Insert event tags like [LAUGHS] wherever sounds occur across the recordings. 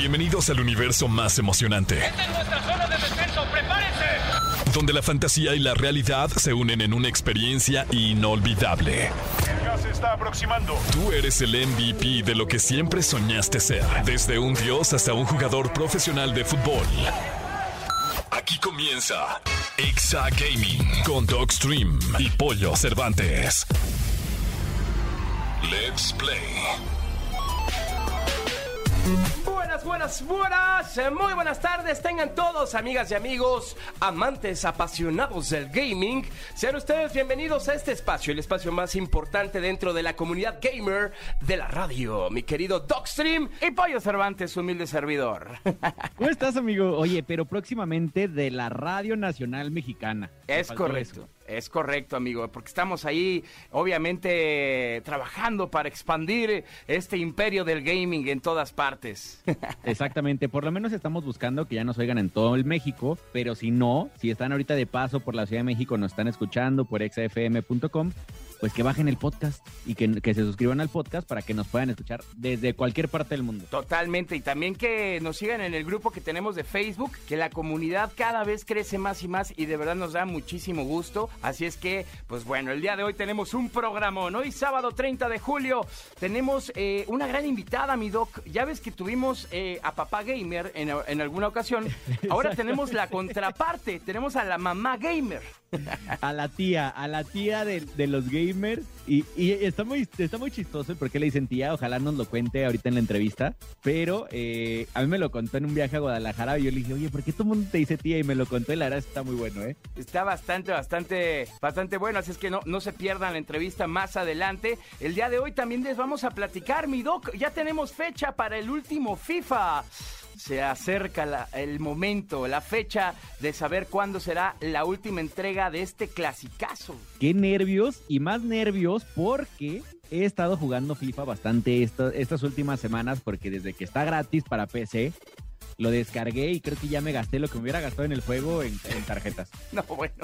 Bienvenidos al universo más emocionante. Esta es nuestra zona de descenso, prepárense. Donde la fantasía y la realidad se unen en una experiencia inolvidable. El gas se está aproximando. Tú eres el MVP de lo que siempre soñaste ser. Desde un dios hasta un jugador profesional de fútbol. Aquí comienza Exa Gaming con Dogstream y Pollo Cervantes. Let's play. Buenas, buenas, buenas, eh, muy buenas tardes, tengan todos amigas y amigos, amantes apasionados del gaming, sean ustedes bienvenidos a este espacio, el espacio más importante dentro de la comunidad gamer de la radio, mi querido Dogstream y Pollo Cervantes, humilde servidor. [LAUGHS] ¿Cómo estás, amigo? Oye, pero próximamente de la Radio Nacional Mexicana. Me Es correcto. eso. Es correcto, amigo, porque estamos ahí, obviamente, trabajando para expandir este imperio del gaming en todas partes. [LAUGHS] Exactamente, por lo menos estamos buscando que ya nos oigan en todo el México, pero si no, si están ahorita de paso por la Ciudad de México, nos están escuchando por exafm.com, pues que bajen el podcast y que, que se suscriban al podcast para que nos puedan escuchar desde cualquier parte del mundo. Totalmente, y también que nos sigan en el grupo que tenemos de Facebook, que la comunidad cada vez crece más y más y de verdad nos da muchísimo gusto. Así es que, pues bueno, el día de hoy tenemos un programón. Hoy sábado 30 de julio tenemos eh, una gran invitada, mi doc. Ya ves que tuvimos eh, a papá gamer en, en alguna ocasión. Ahora [LAUGHS] tenemos la contraparte, tenemos a la mamá gamer. [LAUGHS] A la tía, a la tía de, de los gamers. Y, y está, muy, está muy chistoso porque le dicen tía, ojalá nos lo cuente ahorita en la entrevista. Pero eh, a mí me lo contó en un viaje a Guadalajara y yo le dije, oye, ¿por qué todo el mundo te dice tía? Y me lo contó y la verdad está muy bueno, ¿eh? Está bastante, bastante, bastante bueno, así es que no, no se pierdan la entrevista más adelante. El día de hoy también les vamos a platicar, mi doc. Ya tenemos fecha para el último FIFA. Se acerca el momento, la fecha de saber cuándo será la última entrega de este clasicazo. Qué nervios y más nervios porque he estado jugando FIFA bastante esta- estas últimas semanas porque desde que está gratis para PC lo descargué y creo que ya me gasté lo que me hubiera gastado en el juego en, en tarjetas. [LAUGHS] No, bueno,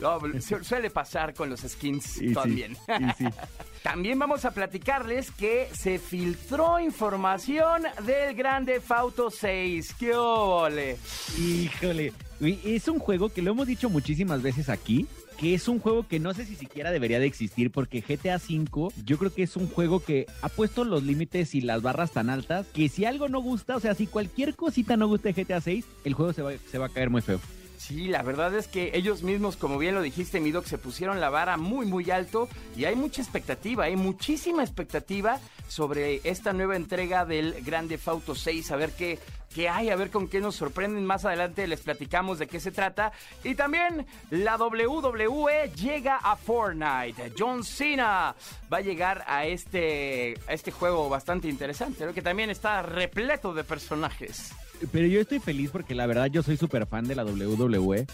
no, [LAUGHS] su- suele pasar con los skins Y sí, también. y sí. [LAUGHS] También vamos a platicarles que se filtró información del Grande Fauto 6. ¡Qué óvole! Híjole, es un juego que lo hemos dicho muchísimas veces aquí, que es un juego que no sé si siquiera debería de existir porque GTA V yo creo que es un juego que ha puesto los límites y las barras tan altas que si algo no gusta, o sea, si cualquier cosita no gusta de GTA 6, el juego se va, se va a caer muy feo. Sí, la verdad es que ellos mismos, como bien lo dijiste, mi doc, se pusieron la vara muy, muy alto y hay mucha expectativa, hay muchísima expectativa sobre esta nueva entrega del Grande Fauto 6, a ver qué, qué hay, a ver con qué nos sorprenden. Más adelante les platicamos de qué se trata. Y también la WWE llega a Fortnite. John Cena va a llegar a este, a este juego bastante interesante, ¿no? que también está repleto de personajes. Pero yo estoy feliz porque la verdad yo soy súper fan de la WWE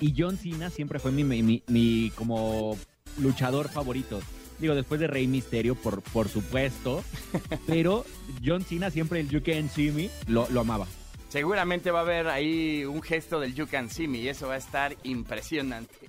y John Cena siempre fue mi, mi, mi- mi como luchador favorito. Digo, después de Rey Misterio, por, por supuesto. Pero John Cena siempre el You Can See Me lo, lo amaba. Seguramente va a haber ahí un gesto del You Can See Me y eso va a estar impresionante.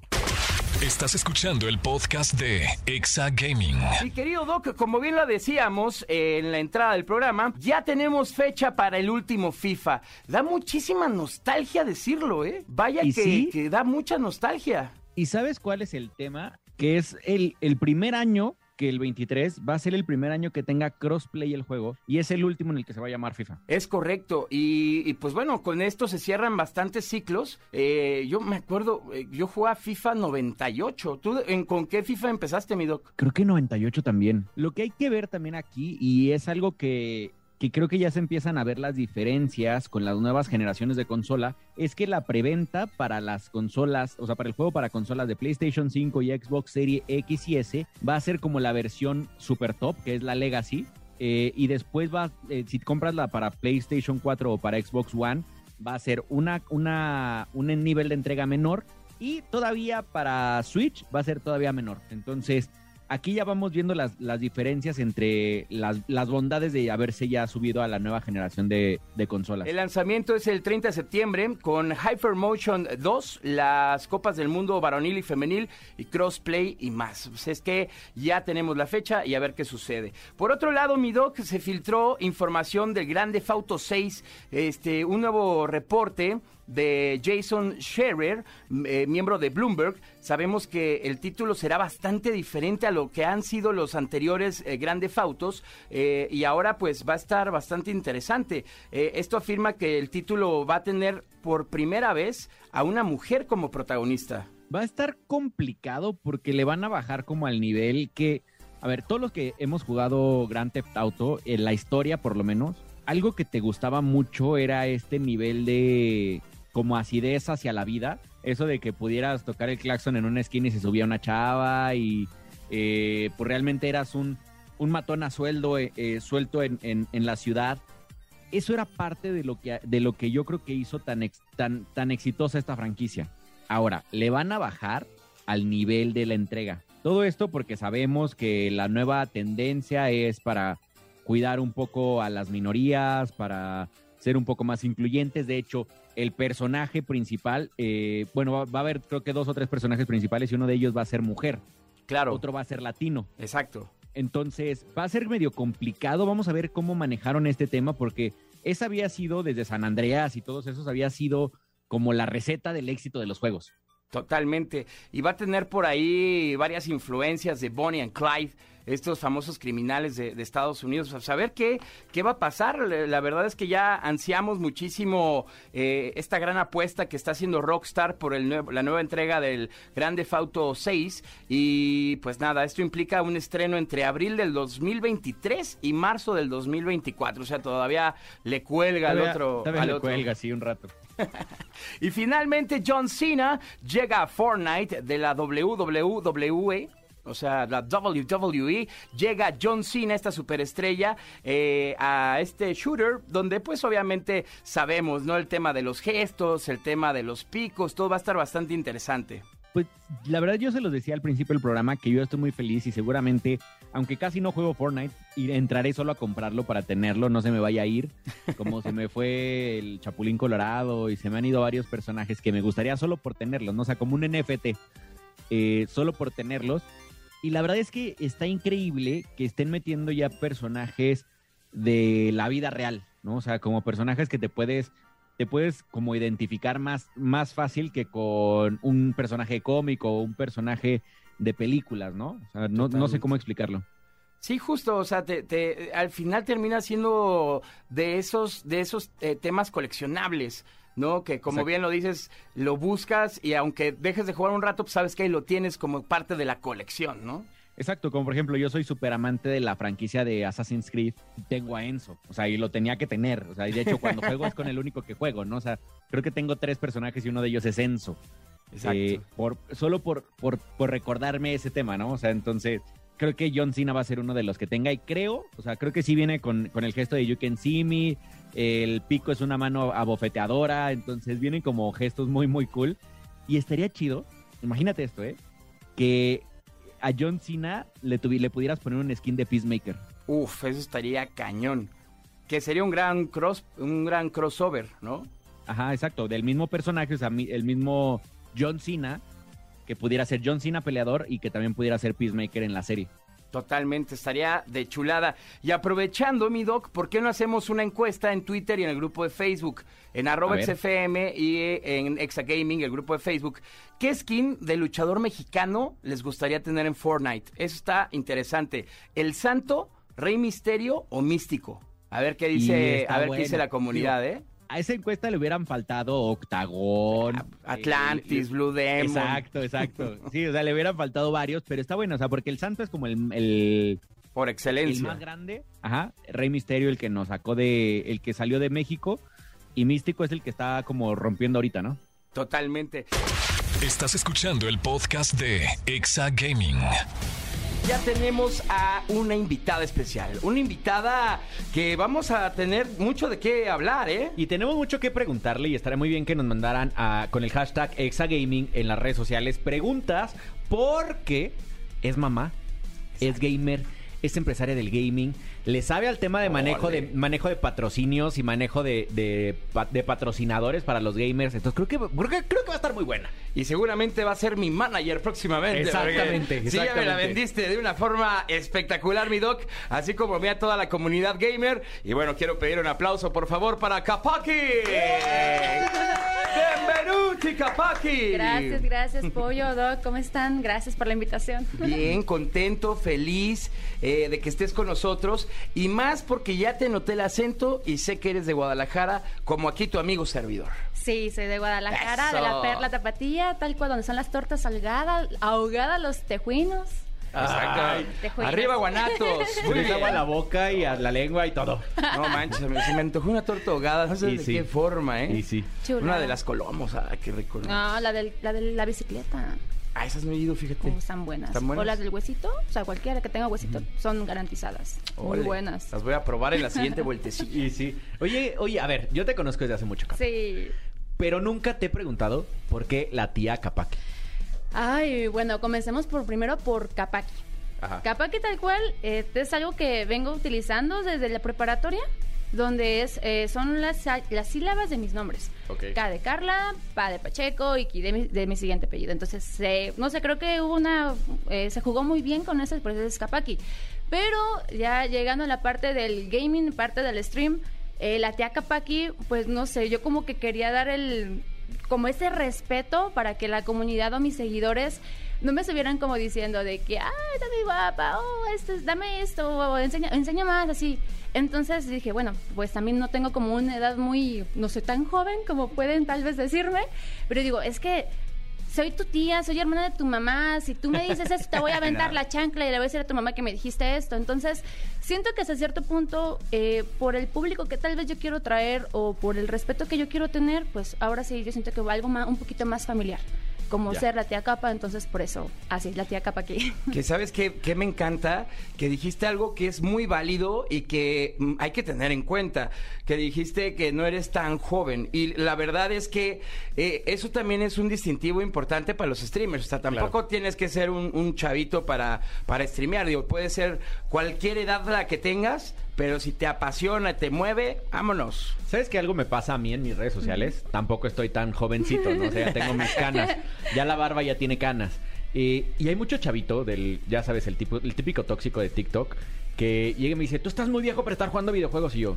Estás escuchando el podcast de Exa Gaming. Mi querido Doc, como bien lo decíamos eh, en la entrada del programa, ya tenemos fecha para el último FIFA. Da muchísima nostalgia decirlo, ¿eh? Vaya ¿Y que, sí? que da mucha nostalgia. ¿Y sabes cuál es el tema? Que es el, el primer año que el 23 va a ser el primer año que tenga crossplay el juego y es el último en el que se va a llamar FIFA. Es correcto. Y, y, pues bueno, con esto se cierran bastantes ciclos. Eh, yo me acuerdo, eh, yo jugaba FIFA 98. ¿Tú en, con qué FIFA empezaste, mi Doc? Creo que 98 también. Lo que hay que ver también aquí, y es algo que, que creo que ya se empiezan a ver las diferencias con las nuevas generaciones de consola, es que la preventa para las consolas, o sea, para el juego para consolas de PlayStation 5 y Xbox Series X y S, va a ser como la versión super top, que es la Legacy. eh, y después va, eh, si compras la para PlayStation 4 o para Xbox One, va a ser una, una, un nivel de entrega menor. Y todavía para Switch va a ser todavía menor. Entonces, aquí ya vamos viendo las, las diferencias entre las, las, bondades de haberse ya subido a la nueva generación de, de, consolas. El lanzamiento es el 30 de septiembre con Hypermotion 2, las copas del mundo varonil y femenil y crossplay y más. Pues es que ya tenemos la fecha y a ver qué sucede. Por otro lado, mi doc se filtró información del Grande Fauto 6, este, un nuevo reporte de Jason Scherer, eh, miembro de Bloomberg, sabemos que el título será bastante diferente a lo que han sido los anteriores eh, grandes fautos eh, y ahora pues va a estar bastante interesante. esto afirma que el título va a tener por primera vez a una mujer como protagonista. Va a estar complicado porque le van a bajar como al nivel que, a ver, todos los que hemos jugado Grand Theft Auto, en la historia por lo menos, algo que te gustaba mucho era este nivel de como acidez hacia la vida. Eso de que pudieras tocar el claxon en una esquina y se subía una chava y eh, pues realmente eras un, un matón a sueldo, eh, eh, suelto en, en, la ciudad. Eso era parte de lo que, de lo que yo creo que hizo tan, tan, tan exitosa esta franquicia. Ahora, le van a bajar al nivel de la entrega. Todo esto porque sabemos que la nueva tendencia es para cuidar un poco a las minorías, para ser un poco más incluyentes. De hecho, el personaje principal, eh, bueno, va, a haber creo que dos o tres personajes principales y uno de ellos va a ser mujer. Claro. Otro va a ser latino. Exacto. Entonces, va a ser medio complicado. Vamos a ver cómo manejaron este tema porque esa había sido desde San Andreas y todos esos había sido como la receta del éxito de los juegos. Totalmente. Y va a tener por ahí varias influencias de Bonnie and Clyde estos famosos criminales de, Estados Unidos. A saber qué, qué va a pasar. La verdad es que ya ansiamos muchísimo eh, esta gran apuesta que está haciendo Rockstar por el la nueva entrega del Grande Auto 6. Y pues nada, esto implica un estreno entre abril del 2023 y marzo del 2024. O sea, todavía le cuelga al otro. Todavía le cuelga, sí, un rato. [LAUGHS] y finalmente John Cena llega a Fortnite de la WWE o sea, la WWE, llega John Cena, esta superestrella, eh, a este shooter, donde pues obviamente sabemos, ¿no? El tema de los gestos, el tema de los picos, todo va a estar bastante interesante. Pues la verdad yo se los decía al principio del programa que yo estoy muy feliz y seguramente, aunque casi no juego Fortnite, entraré solo a comprarlo para tenerlo, no se me vaya a ir, como se me fue el Chapulín Colorado y se me han ido varios personajes que me gustaría solo por tenerlos, ¿no? O sea, como un NFT, eh, solo por tenerlos. Y la verdad es que está increíble que estén metiendo ya personajes de la vida real, ¿no? O sea, como personajes que te puedes, te puedes como identificar más, más fácil que con un personaje cómico o un personaje de películas, ¿no? O sea, no, no sé cómo explicarlo. Sí, justo, o sea, te, al final termina siendo de esos, de esos eh, temas coleccionables. ¿no? Que como bien lo dices, lo buscas y aunque dejes de jugar un rato, pues sabes que ahí lo tienes como parte de la colección, ¿no? Exacto, como por ejemplo, yo soy súper amante de la franquicia de Assassin's Creed, tengo a Enzo, o sea, y lo tenía que tener, o sea, y de hecho cuando [LAUGHS] juego es con el único que juego, ¿no? O sea, creo que tengo tres personajes y uno de ellos es Enzo. Exacto. Eh, por, solo por, por, por recordarme ese tema, ¿no? O sea, entonces, creo que John Cena va a ser uno de los que tenga y creo, o sea, creo que sí viene con, con el gesto de You Can See Me, el pico es una mano abofeteadora, entonces vienen como gestos muy, muy cool. Y estaría chido, imagínate esto, ¿eh? Que a John Cena le, le pudieras poner un skin de Peacemaker. Uf, eso estaría cañón. Que sería un gran cross, un gran crossover, ¿no? Ajá, exacto. Del mismo personaje, o sea, el mismo John Cena, que pudiera ser John Cena peleador y que también pudiera ser Peacemaker en la serie. Totalmente, estaría de chulada. Y aprovechando, mi doc, ¿por qué no hacemos una encuesta en Twitter y en el grupo de Facebook? En arroba XFM y en Exagaming, el grupo de Facebook. ¿Qué skin de luchador mexicano les gustaría tener en Fortnite? Eso está interesante. ¿El Santo, Rey Misterio o Místico? A ver qué dice, a ver qué dice la comunidad, ¿eh? A esa encuesta le hubieran faltado Octagón. Atlantis, Blue Demon. Exacto, exacto. [LAUGHS] Sí, o sea, le hubieran faltado varios, pero está bueno, o sea, porque el santo es como el, por excelencia. El más grande. Ajá. Rey Misterio, el que nos sacó de. el que salió de México. Y Místico es el que está como rompiendo ahorita, ¿no? Totalmente. Estás escuchando el podcast de Exa Gaming. Ya tenemos a una invitada especial, una invitada que vamos a tener mucho de qué hablar, ¿eh? Y tenemos mucho que preguntarle y estaría muy bien que nos mandaran con el hashtag Exagaming en las redes sociales preguntas porque es mamá es gamer, es empresaria del gaming, le sabe al tema de manejo de manejo de patrocinios y manejo de, de, pa- de patrocinadores para los gamers. Entonces creo que, creo que creo que va a estar muy buena. Y seguramente va a ser mi manager próximamente. Exactamente, porque Sí, ya me la exactamente. vendiste de una forma espectacular, mi doc. Así como mí a toda la comunidad gamer. Y bueno, quiero pedir un aplauso, por favor, para Kapaki. ¡Benvenuti, Kapaki! Gracias, gracias, Pollo, [LAUGHS] Doc. ¿Cómo están? Gracias por la invitación. Bien, contento, feliz eh, de que estés con nosotros y más porque ya te noté el acento y sé que eres de Guadalajara, como aquí tu amigo servidor. Sí, soy de Guadalajara, de la Perla Tapatía, tal cual, donde son las tortas salgadas, ahogadas los tejuinos. Exacto. Arriba, Guanatos. [LAUGHS] Agua a la boca y a la lengua y todo. No manches, me- se me antojó una torta ahogada, no sé Y de sí. qué forma, ¿eh? Y sí. Chulada. Una de las colomos, ah, qué rico. ¿no? No, la, del, la de la bicicleta. Ah, esas no he ido, fíjate. Oh, están buenas. ¿Están buenas? O las del huesito, o sea, cualquiera que tenga huesito, son garantizadas. Muy buenas. Las voy a probar en la siguiente [LAUGHS] vueltecilla. Y sí. Oye, oye, a ver, yo te conozco desde hace mucho, Cap. Sí. Pero nunca te he preguntado por qué la tía Capaki. Ay, bueno, comencemos por primero por Capaki. Ajá. Capaki tal cual eh, es algo que vengo utilizando desde la preparatoria, donde es eh, son las, las sílabas de mis nombres. Ok. K de Carla, Pa de Pacheco y Ki de mi, de mi siguiente apellido. Entonces, eh, no sé, creo que hubo una... eh, se jugó muy bien con ese, por eso es Capaki. Pero ya llegando a la parte del gaming, parte del stream, eh, la tía Capaki, pues no sé, yo como que quería dar el como ese respeto para que la comunidad o mis seguidores no me estuvieran como diciendo de que, ah, está muy guapa, oh, esto, es- dame esto, o enseña, enseña más, así. Entonces dije, bueno, pues también no tengo como una edad muy, no soy tan joven como pueden tal vez decirme, pero digo, es que soy tu tía, soy hermana de tu mamá, si tú me dices esto, te voy a [LAUGHS] aventar la chancla y le voy a decir a tu mamá que me dijiste esto. Entonces, siento que hasta cierto punto, eh, por el público que tal vez yo quiero traer o por el respeto que yo quiero tener, pues ahora sí, yo siento que va algo más, un poquito más familiar, como Ya. ser la tía capa, entonces por eso, así, la tía capa aquí. [LAUGHS] Que sabes que, que me encanta, que dijiste algo que es muy válido y que mm, hay que tener en cuenta, que dijiste que no eres tan joven y la verdad es que eh, eso también es un distintivo importante para los streamers, o sea, tampoco tienes que ser un, un chavito para, para streamear, digo, puede ser cualquier edad la que tengas, pero si te apasiona, te mueve, vámonos. ¿Sabes que algo me pasa a mí en mis redes sociales? Tampoco estoy tan jovencito, ¿no? O sea, ya tengo mis canas. Ya la barba ya tiene canas. Y hay mucho chavito del, ya sabes, el, tipo, el típico tóxico de TikTok que llega y me dice, tú estás muy viejo para estar jugando videojuegos. Y yo,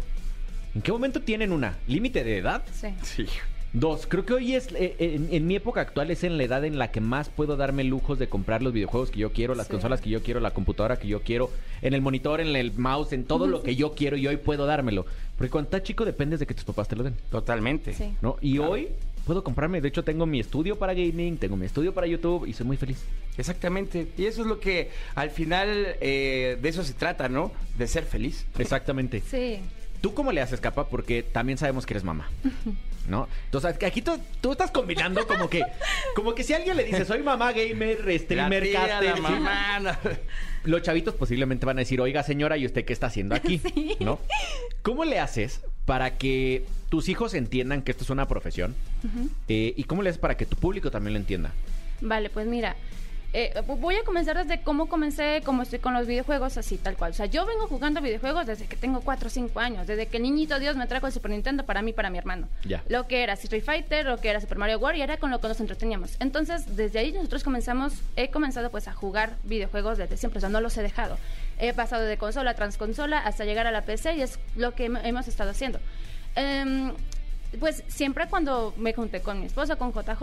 ¿en qué momento tienen una? ¿Límite de edad? Sí. Sí. Dos, creo que hoy es, eh, en, en mi época actual es en la edad en la que más puedo darme lujos de comprar los videojuegos que yo quiero, las Sí. consolas que yo quiero, la computadora que yo quiero, en el monitor, en el mouse, en todo lo que yo quiero y hoy puedo dármelo. Porque cuando estás chico dependes de que tus papás te lo den, Totalmente. Sí. ¿no? Y hoy puedo comprarme, de hecho tengo mi estudio para gaming, tengo mi estudio para YouTube y soy muy feliz. Exactamente. Y eso es lo que al final eh, de eso se trata, ¿no? De ser feliz. Exactamente. Sí. ¿Tú cómo le haces, capa? Porque también sabemos que eres mamá. [LAUGHS] ¿No? Entonces, aquí tú, tú estás combinando como que, como que si alguien le dice, soy mamá gamer, streamer, La tía, caster, la ¿sí? mamá. no. los chavitos posiblemente van a decir, oiga señora, ¿y usted qué está haciendo aquí? [LAUGHS] ¿No? ¿Cómo le haces para que tus hijos entiendan que esto es una profesión? Eh, ¿Y cómo le haces para que tu público también lo entienda? Vale, pues mira, eh, voy a comenzar desde cómo comencé, cómo estoy con los videojuegos, así tal cual. O sea, yo vengo jugando videojuegos desde que tengo 4 o 5 años, desde que el niñito Dios me trajo el Super Nintendo para mí y para mi hermano. Ya. Lo que era Street Fighter, lo que era Super Mario World, y era con lo que nos entreteníamos. Entonces, desde ahí nosotros comenzamos, he comenzado pues a jugar videojuegos desde siempre, o sea, no los he dejado. He pasado de consola a transconsola hasta llegar a la PC y es lo que hem- hemos estado haciendo. Em, pues siempre cuando me junté con mi esposo, con JJ,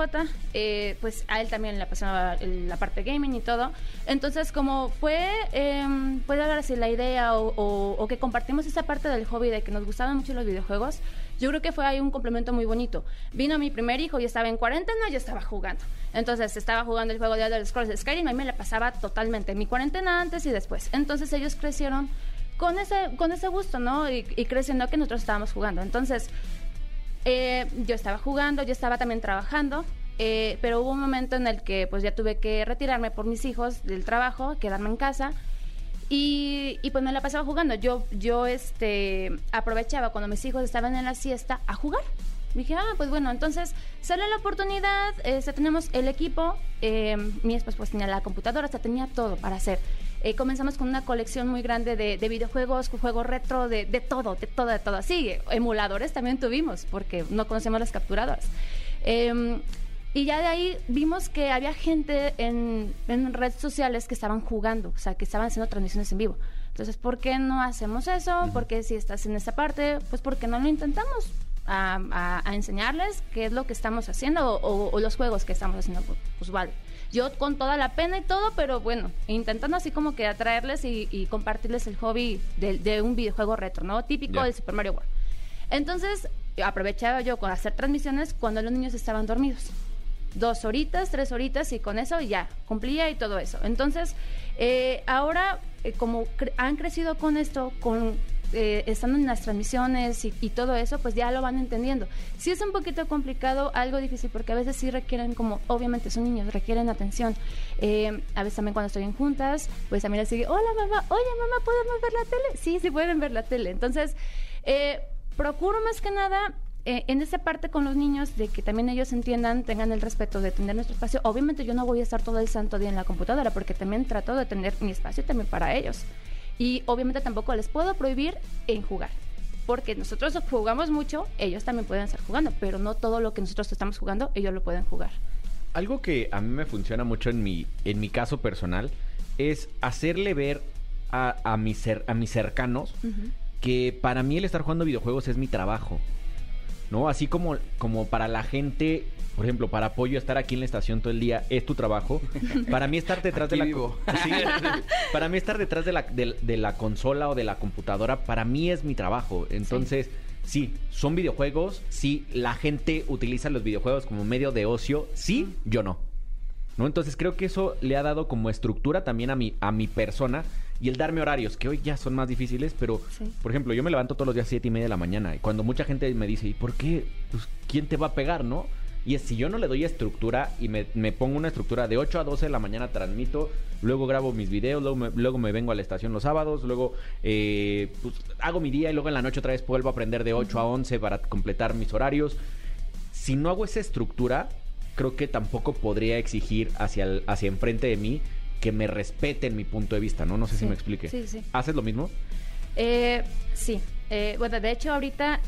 eh, pues a él también le apasionaba la parte gaming y todo. Entonces, como fue, eh, puede haber así la idea o, que compartimos esa parte del hobby de que nos gustaban mucho los videojuegos, yo creo que fue ahí un complemento muy bonito. Vino mi primer hijo y estaba en cuarentena, yo estaba jugando. Entonces, estaba jugando el juego de Elder Scrolls Skyrim, a mí me la pasaba totalmente. Mi cuarentena antes y después. Entonces, ellos crecieron con ese, con ese gusto, ¿no? Y, y creciendo que nosotros estábamos jugando. Entonces, eh, yo estaba jugando, yo estaba también trabajando, eh, pero hubo un momento en el que pues ya tuve que retirarme por mis hijos del trabajo, quedarme en casa y, y, pues me la pasaba jugando. Yo, yo este, aprovechaba cuando mis hijos estaban en la siesta a jugar. Dije, ah, pues bueno, entonces sale la oportunidad, este, tenemos el equipo, eh, mi esposo pues tenía la computadora, hasta tenía todo para hacer. Eh, comenzamos con una colección muy grande de, de videojuegos, juegos retro, de, de, todo, de todo, de todo. Así, emuladores también tuvimos, porque no conocemos las capturadoras. Eh, y ya de ahí vimos que había gente en, en, redes sociales que estaban jugando, o sea, que estaban haciendo transmisiones en vivo. Entonces, ¿por qué no hacemos eso? ¿Por qué si estás en esa parte? Pues porque no lo intentamos. A, a, a, enseñarles qué es lo que estamos haciendo o, o, los juegos que estamos haciendo. Pues vale. Yo con toda la pena y todo, pero bueno, intentando así como que atraerles y, y compartirles el hobby de, de, un videojuego retro, ¿no? Típico yeah. del Super Mario World. Entonces, aprovechaba yo con hacer transmisiones cuando los niños estaban dormidos. Dos horitas, tres horitas y con eso ya cumplía y todo eso. Entonces, eh, ahora, eh, como cre han crecido con esto, con eh, estando en las transmisiones y, y, todo eso, pues ya lo van entendiendo. Sí es un poquito complicado, algo difícil, porque a veces sí requieren, como obviamente son niños, requieren atención. Eh, a veces también cuando estoy en juntas, pues mí les digo, hola mamá, oye mamá, ¿podemos ver la tele? Sí, sí pueden ver la tele. Entonces, eh, procuro más que nada eh, en esa parte con los niños de que también ellos entiendan, tengan el respeto de tener nuestro espacio. Obviamente yo no voy a estar todo el santo día en la computadora porque también trato de tener mi espacio también para ellos. Y obviamente tampoco les puedo prohibir en jugar. Porque nosotros jugamos mucho, ellos también pueden estar jugando, pero no todo lo que nosotros estamos jugando, ellos lo pueden jugar. Algo que a mí me funciona mucho en mi, en mi caso personal es hacerle ver a, a, mis, a mis cercanos uh -huh. que para mí el estar jugando videojuegos es mi trabajo. ¿No? Así como, como para la gente, por ejemplo, para apoyo estar aquí en la estación todo el día es tu trabajo. [LAUGHS] Para mí estar detrás de la [LAUGHS] sí, [LAUGHS] para mí estar detrás de la, de, de, la consola o de la computadora para mí es mi trabajo. Entonces, sí. sí, son videojuegos, sí, la gente utiliza los videojuegos como medio de ocio, sí, yo no. ¿No? Entonces creo que eso le ha dado como estructura también a mi, a mi persona y el darme horarios, que hoy ya son más difíciles, pero, sí. por ejemplo, yo me levanto todos los días a siete y media de la mañana, y cuando mucha gente me dice, ¿y por qué? Pues, ¿quién te va a pegar, no? Y es si yo no le doy estructura y me, me, pongo una estructura de 8 a 12 de la mañana transmito, luego grabo mis videos, luego me, luego me vengo a la estación los sábados, luego eh, pues, hago mi día y luego en la noche otra vez vuelvo a aprender de 8 uh -huh. a 11 para completar mis horarios. Si no hago esa estructura, creo que tampoco podría exigir hacia, el, hacia enfrente de mí que me respeten mi punto de vista, ¿no? No sé sí, si me explique. Sí, sí. ¿Haces lo mismo? Eh, sí. Eh, bueno, de hecho, ahorita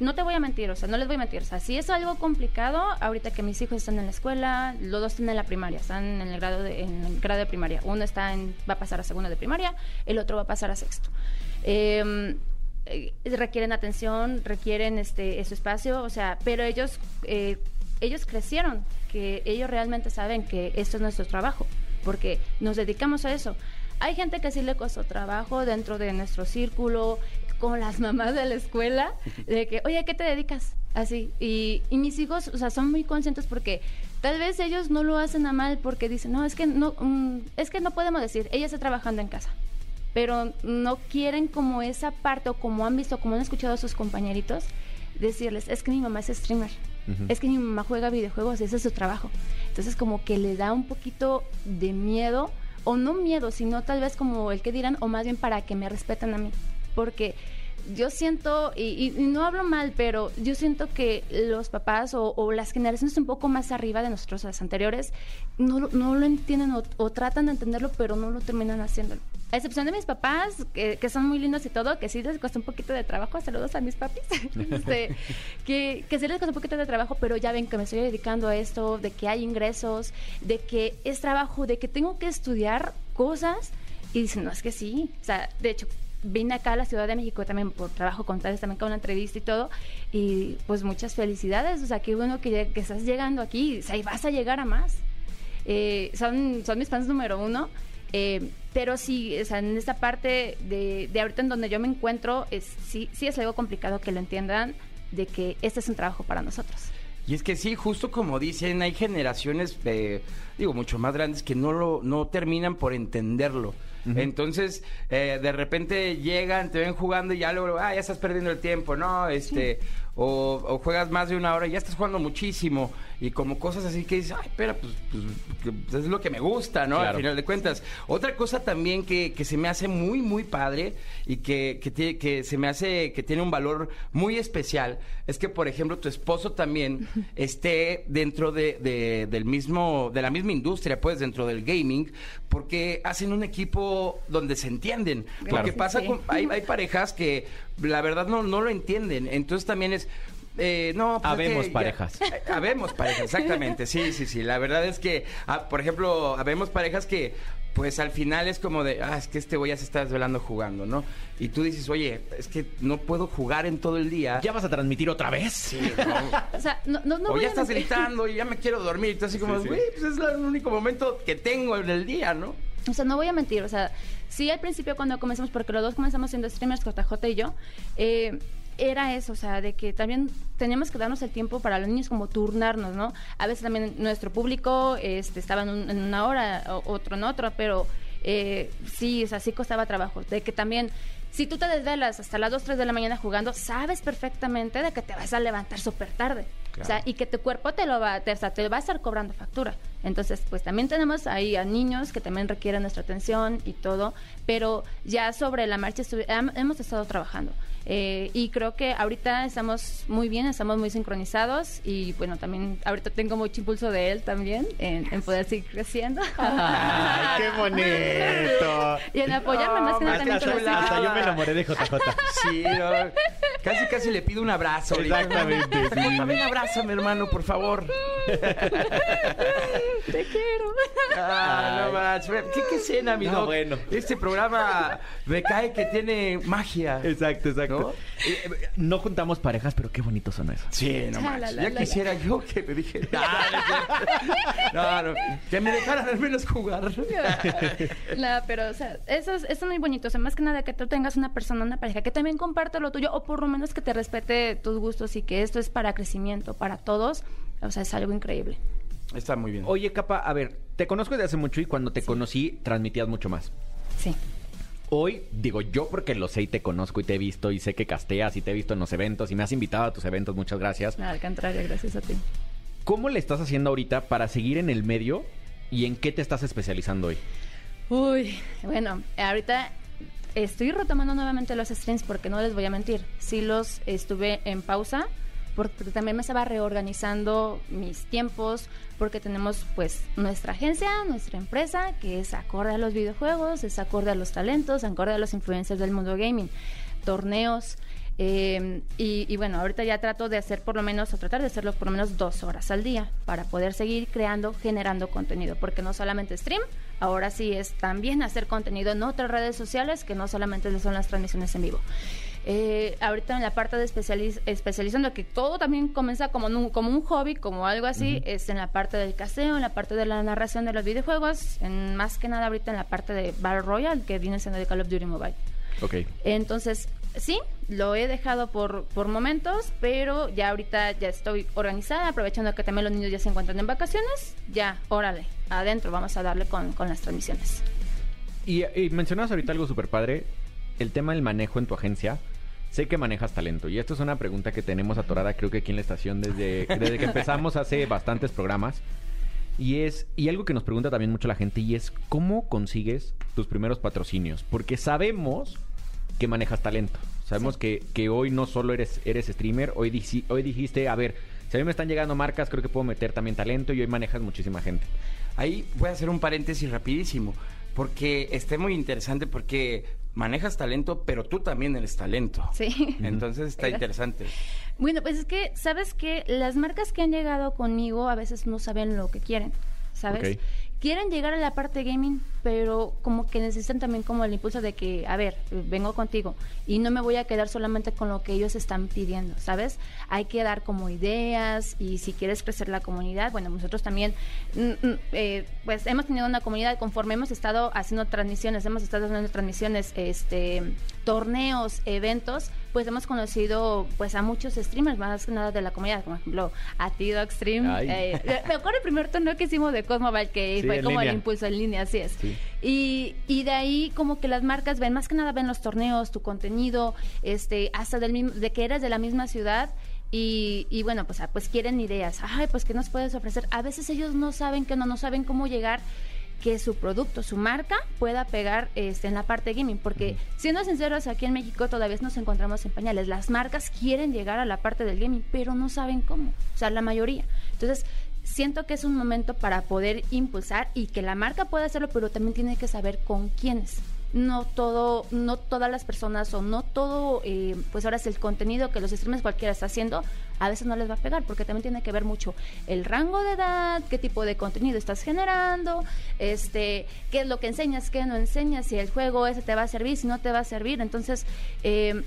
no te voy a mentir, o sea, no les voy a mentir. O sea, si es algo complicado, ahorita que mis hijos están en la escuela, los dos están en la primaria, están en el grado de, en el grado de primaria. Uno está en, va a pasar a segundo de primaria, el otro va a pasar a sexto. Eh, requieren atención, requieren este, ese espacio, o sea, pero ellos, eh, ellos crecieron, que ellos realmente saben que esto es nuestro trabajo porque nos dedicamos a eso. Hay gente que sí le costó trabajo dentro de nuestro círculo, con las [LAUGHS] mamás de la escuela, de que, oye, ¿qué te dedicas? Así. Y, y mis hijos, o sea, son muy conscientes porque tal vez ellos no lo hacen a mal porque dicen, no, es que no, um, es que no podemos decir, ella está trabajando en casa. Pero no quieren como esa parte o como han visto, como han escuchado a sus compañeritos, decirles, es que mi mamá es streamer. Uh -huh. Es que mi mamá juega videojuegos, ese es su trabajo. Entonces como que le da un poquito de miedo, o no miedo, sino tal vez como el que dirán, o más bien para que me respeten a mí. Porque yo siento, y, y no hablo mal, pero yo siento que los papás o, las generaciones un poco más arriba de nosotros, las anteriores, no, no lo entienden o, o, tratan de entenderlo, pero no lo terminan haciéndolo. A excepción de mis papás, que, que, son muy lindos y todo, que sí les cuesta un poquito de trabajo, saludos a mis papis, [LAUGHS] este, que, que sí les cuesta un poquito de trabajo, pero ya ven que me estoy dedicando a esto, de que hay ingresos, de que es trabajo, de que tengo que estudiar cosas, y dicen, no, es que sí, o sea, de hecho, vine acá a la Ciudad de México también por trabajo con tales, también con una entrevista y todo. Y pues muchas felicidades. O sea, qué bueno que, que estás llegando aquí. O sea, y vas a llegar a más. Eh, son, son mis fans número uno. Eh, pero sí, o sea, en esta parte de, de, ahorita en donde yo me encuentro, es, sí, sí es algo complicado que lo entiendan de que este es un trabajo para nosotros. Y es que sí, justo como dicen, hay generaciones, eh, digo, mucho más grandes que no lo no terminan por entenderlo. Entonces, eh, de repente llegan, te ven jugando y ya luego, ah, ya estás perdiendo el tiempo, ¿no? Este, o, o juegas más de una hora y ya estás jugando muchísimo. Y como cosas así que dices, ay, espera, pues, pues, que es lo que me gusta, ¿no? Al final de cuentas. Otra cosa también que, que se me hace muy, muy padre y que, que, tie- que se me hace que tiene un valor muy especial es que, por ejemplo, tu esposo también [LAUGHS] esté dentro de, de- del mismo, de la misma industria, pues, dentro del gaming, porque hacen un equipo donde se entienden. Porque pasa Sí. con, hay, hay parejas que la verdad no, no lo entienden. Entonces también es. Eh, no, pues es Habemos que parejas. [LAUGHS] Habemos parejas, exactamente. Sí, sí, sí. La verdad es que, ah, por ejemplo, habemos parejas que, pues al final es como de, ah, es que este güey ya se está desvelando jugando, ¿no? Y tú dices, oye, es que no puedo jugar en todo el día. ¿Ya vas a transmitir otra vez? Sí, no. O sea, no, no, no o voy ya a estás gritando y ya me quiero dormir. Y tú así como, güey, pues es el único momento que tengo en el día, ¿no? O sea, no voy a mentir, o sea, sí al principio cuando comenzamos, porque los dos comenzamos siendo streamers, JJ y yo, eh, era eso, o sea, de que también teníamos que darnos el tiempo para los niños como turnarnos, ¿no? A veces también nuestro público este, estaba en, un- en una hora, otro en otra, pero eh, sí, o sea, sí costaba trabajo. De que también, si tú te desvelas hasta las 2, 3 de la mañana jugando, sabes perfectamente de que te vas a levantar súper tarde. O sea, y que tu cuerpo te lo va, te, o sea, te va a estar cobrando factura. Entonces, pues también tenemos ahí a niños que también requieren nuestra atención y todo, pero ya sobre la marcha hemos estado trabajando. Eh, y creo que ahorita estamos muy bien, estamos muy sincronizados y bueno, también ahorita tengo mucho impulso de él también en, en poder seguir creciendo. ¡Ay, qué bonito! [LAUGHS] y en apoyarme más que nada Hasta- hasta- hijos. hasta yo me enamoré de JJ. Sí, no, casi casi le pido un abrazo. ahorita. Exactamente, sí. También abrázame, hermano, por favor. Te quiero. Ah, no. ¿Qué, qué escena, mi No, doc? bueno. Este programa me cae que tiene magia. Exacto, exacto. ¿No? Eh, eh, No juntamos parejas, pero qué bonitos son esos. Sí, no manches. Ya quisiera yo que me dije. [LAUGHS] No, no, que me dejaran al menos jugar. [LAUGHS] No, pero, o sea, eso es, eso es muy bonito. O sea, más que nada que tú tengas una persona, una pareja que también comparte lo tuyo o por lo menos que te respete tus gustos y que esto es para crecimiento, para todos. O sea, es algo increíble. Está muy bien. Oye, Capa, a ver, te conozco desde hace mucho y cuando te conocí transmitías mucho más. Sí. Hoy, digo yo porque lo sé y te conozco y te he visto y sé que casteas y te he visto en los eventos y me has invitado a tus eventos, muchas gracias. Al contrario, gracias a ti. ¿Cómo le estás haciendo ahorita para seguir en el medio y en qué te estás especializando hoy? Uy, bueno, ahorita estoy retomando nuevamente los streams porque no les voy a mentir. Sí los estuve en pausa porque también me estaba reorganizando mis tiempos porque tenemos pues nuestra agencia, nuestra empresa que es acorde a los videojuegos, es acorde a los talentos, acorde a los influencers del mundo gaming, torneos. Eh, y, y bueno, ahorita ya trato de hacer por lo menos, o tratar de hacerlo por lo menos dos horas al día para poder seguir creando, generando contenido, porque no solamente stream, ahora sí es también hacer contenido en otras redes sociales que no solamente son las transmisiones en vivo. Eh, ahorita en la parte de especializ- especializando, que todo también comienza como un, como un hobby, como algo así, es en la parte del caseo, en la parte de la narración de los videojuegos, en más que nada ahorita en la parte de Battle Royale, que viene siendo de Call of Duty Mobile. Ok. Entonces, sí, lo he dejado por, por momentos, pero ya ahorita ya estoy organizada, aprovechando que también los niños ya se encuentran en vacaciones, ya, órale, adentro, vamos a darle con, con las transmisiones. Y, y mencionabas ahorita algo súper padre, el tema del manejo en tu agencia. Sé que manejas talento y esto es una pregunta que tenemos atorada creo que aquí en la estación desde, desde que empezamos hace bastantes programas. Y es, y algo que nos pregunta también mucho la gente, y es ¿cómo consigues tus primeros patrocinios? Porque sabemos que manejas talento. Sabemos que, que hoy no solo eres, eres streamer, hoy, dici- hoy dijiste, a ver, si a mí me están llegando marcas, creo que puedo meter también talento y hoy manejas muchísima gente. Ahí voy a hacer un paréntesis rapidísimo, porque está muy interesante porque manejas talento, pero tú también eres talento. Sí. [LAUGHS] Entonces está interesante. Bueno, pues es que, ¿sabes que Las marcas que han llegado conmigo a veces no saben lo que quieren, ¿sabes? Quieren llegar a la parte gaming, pero como que necesitan también como el impulso de que, a ver, vengo contigo y no me voy a quedar solamente con lo que ellos están pidiendo, ¿sabes? Hay que dar como ideas y si quieres crecer la comunidad, bueno, nosotros también, mm, mm, eh, pues hemos tenido una comunidad conforme hemos estado haciendo transmisiones, hemos estado haciendo transmisiones, este, torneos, eventos, pues hemos conocido pues a muchos streamers más que nada de la comunidad, como por ejemplo a ti Doc Stream. Eh, me acuerdo el primer torneo que hicimos de Cosmobile que Sí, fue como línea. el impulso en línea, así es. Sí. Y, y de ahí como que las marcas ven, más que nada ven los torneos, tu contenido, este, hasta del mismo, de que eres de la misma ciudad. Y, y bueno, pues, ah, pues quieren ideas. Ay, pues ¿qué nos puedes ofrecer? A veces ellos no saben que no, no saben cómo llegar que su producto, su marca pueda pegar este, en la parte gaming, porque siendo sinceros, aquí en México todavía nos encontramos en pañales. Las marcas quieren llegar a la parte del gaming, pero no saben cómo, o sea, la mayoría. Entonces, siento que es un momento para poder impulsar y que la marca pueda hacerlo, pero también tiene que saber con quiénes no todo, no todas las personas o no todo, eh, pues ahora es el contenido que los streamers cualquiera está haciendo, a veces no les va a pegar, porque también tiene que ver mucho el rango de edad, qué tipo de contenido estás generando, este, qué es lo que enseñas, qué no enseñas, si el juego ese te va a servir, si no te va a servir. Entonces, eh,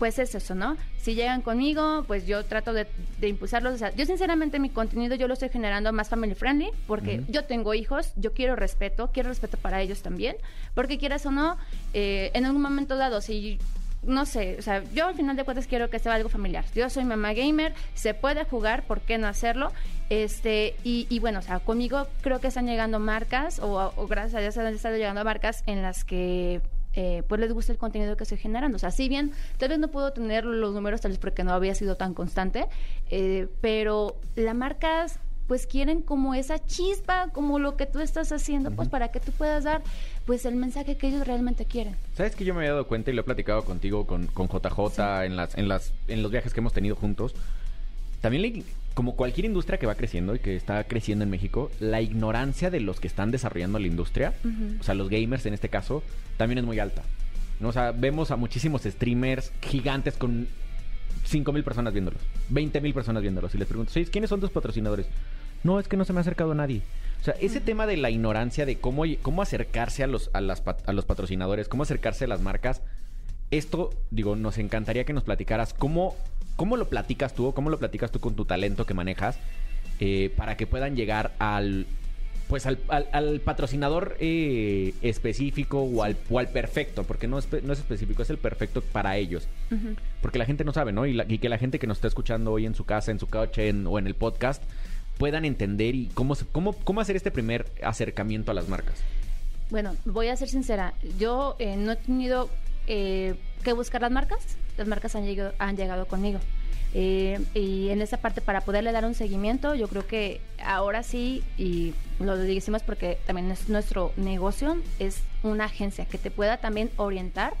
pues es eso, ¿no? Si llegan conmigo, pues yo trato de, impulsarlos. O sea, yo sinceramente mi contenido yo lo estoy generando más family friendly porque yo tengo hijos, yo quiero respeto, quiero respeto para ellos también, porque quieras o no, eh, en algún momento dado, si no sé, o sea, yo al final de cuentas quiero que sea algo familiar. Yo soy mamá gamer, se puede jugar, ¿por qué no hacerlo? Este, y, bueno, o sea, conmigo creo que están llegando marcas, o, o gracias a Dios han estado llegando marcas en las que eh, pues les gusta el contenido que estoy generando. O sea, si bien tal vez no puedo tener los números tal vez porque no había sido tan constante, eh, pero las marcas pues quieren como esa chispa, como lo que tú estás haciendo, pues para que tú puedas dar pues el mensaje que ellos realmente quieren. ¿Sabes que yo me había dado cuenta y lo he platicado contigo con, con JJ en las en las en los viajes que hemos tenido juntos? También como cualquier industria que va creciendo y que está creciendo en México, la ignorancia de los que están desarrollando la industria, o sea, los gamers en este caso, también es muy alta. ¿no? O sea, vemos a muchísimos streamers gigantes con 5 mil personas viéndolos, 20 mil personas viéndolos. Y les pregunto, ¿quiénes son tus patrocinadores? No, es que no se me ha acercado nadie. O sea, ese tema de la ignorancia de cómo, cómo acercarse a los, a, las, a los patrocinadores, cómo acercarse a las marcas, esto, digo, nos encantaría que nos platicaras cómo ¿Cómo lo platicas tú cómo lo platicas tú con tu talento que manejas eh, para que puedan llegar al pues al, patrocinador eh, específico o al, o al, perfecto, porque no es, no es específico, es el perfecto para ellos. Porque la gente no sabe, ¿no? Y, que la gente que nos está escuchando hoy en su casa, en su coche o en el podcast, puedan entender y cómo, cómo, cómo hacer este primer acercamiento a las marcas. Bueno, voy a ser sincera, yo eh, no he tenido que buscar las marcas, las marcas han llegado, han llegado conmigo. Eh, y en esa parte para poderle dar un seguimiento, yo creo que ahora sí, y lo decimos porque también es nuestro negocio, es una agencia que te pueda también orientar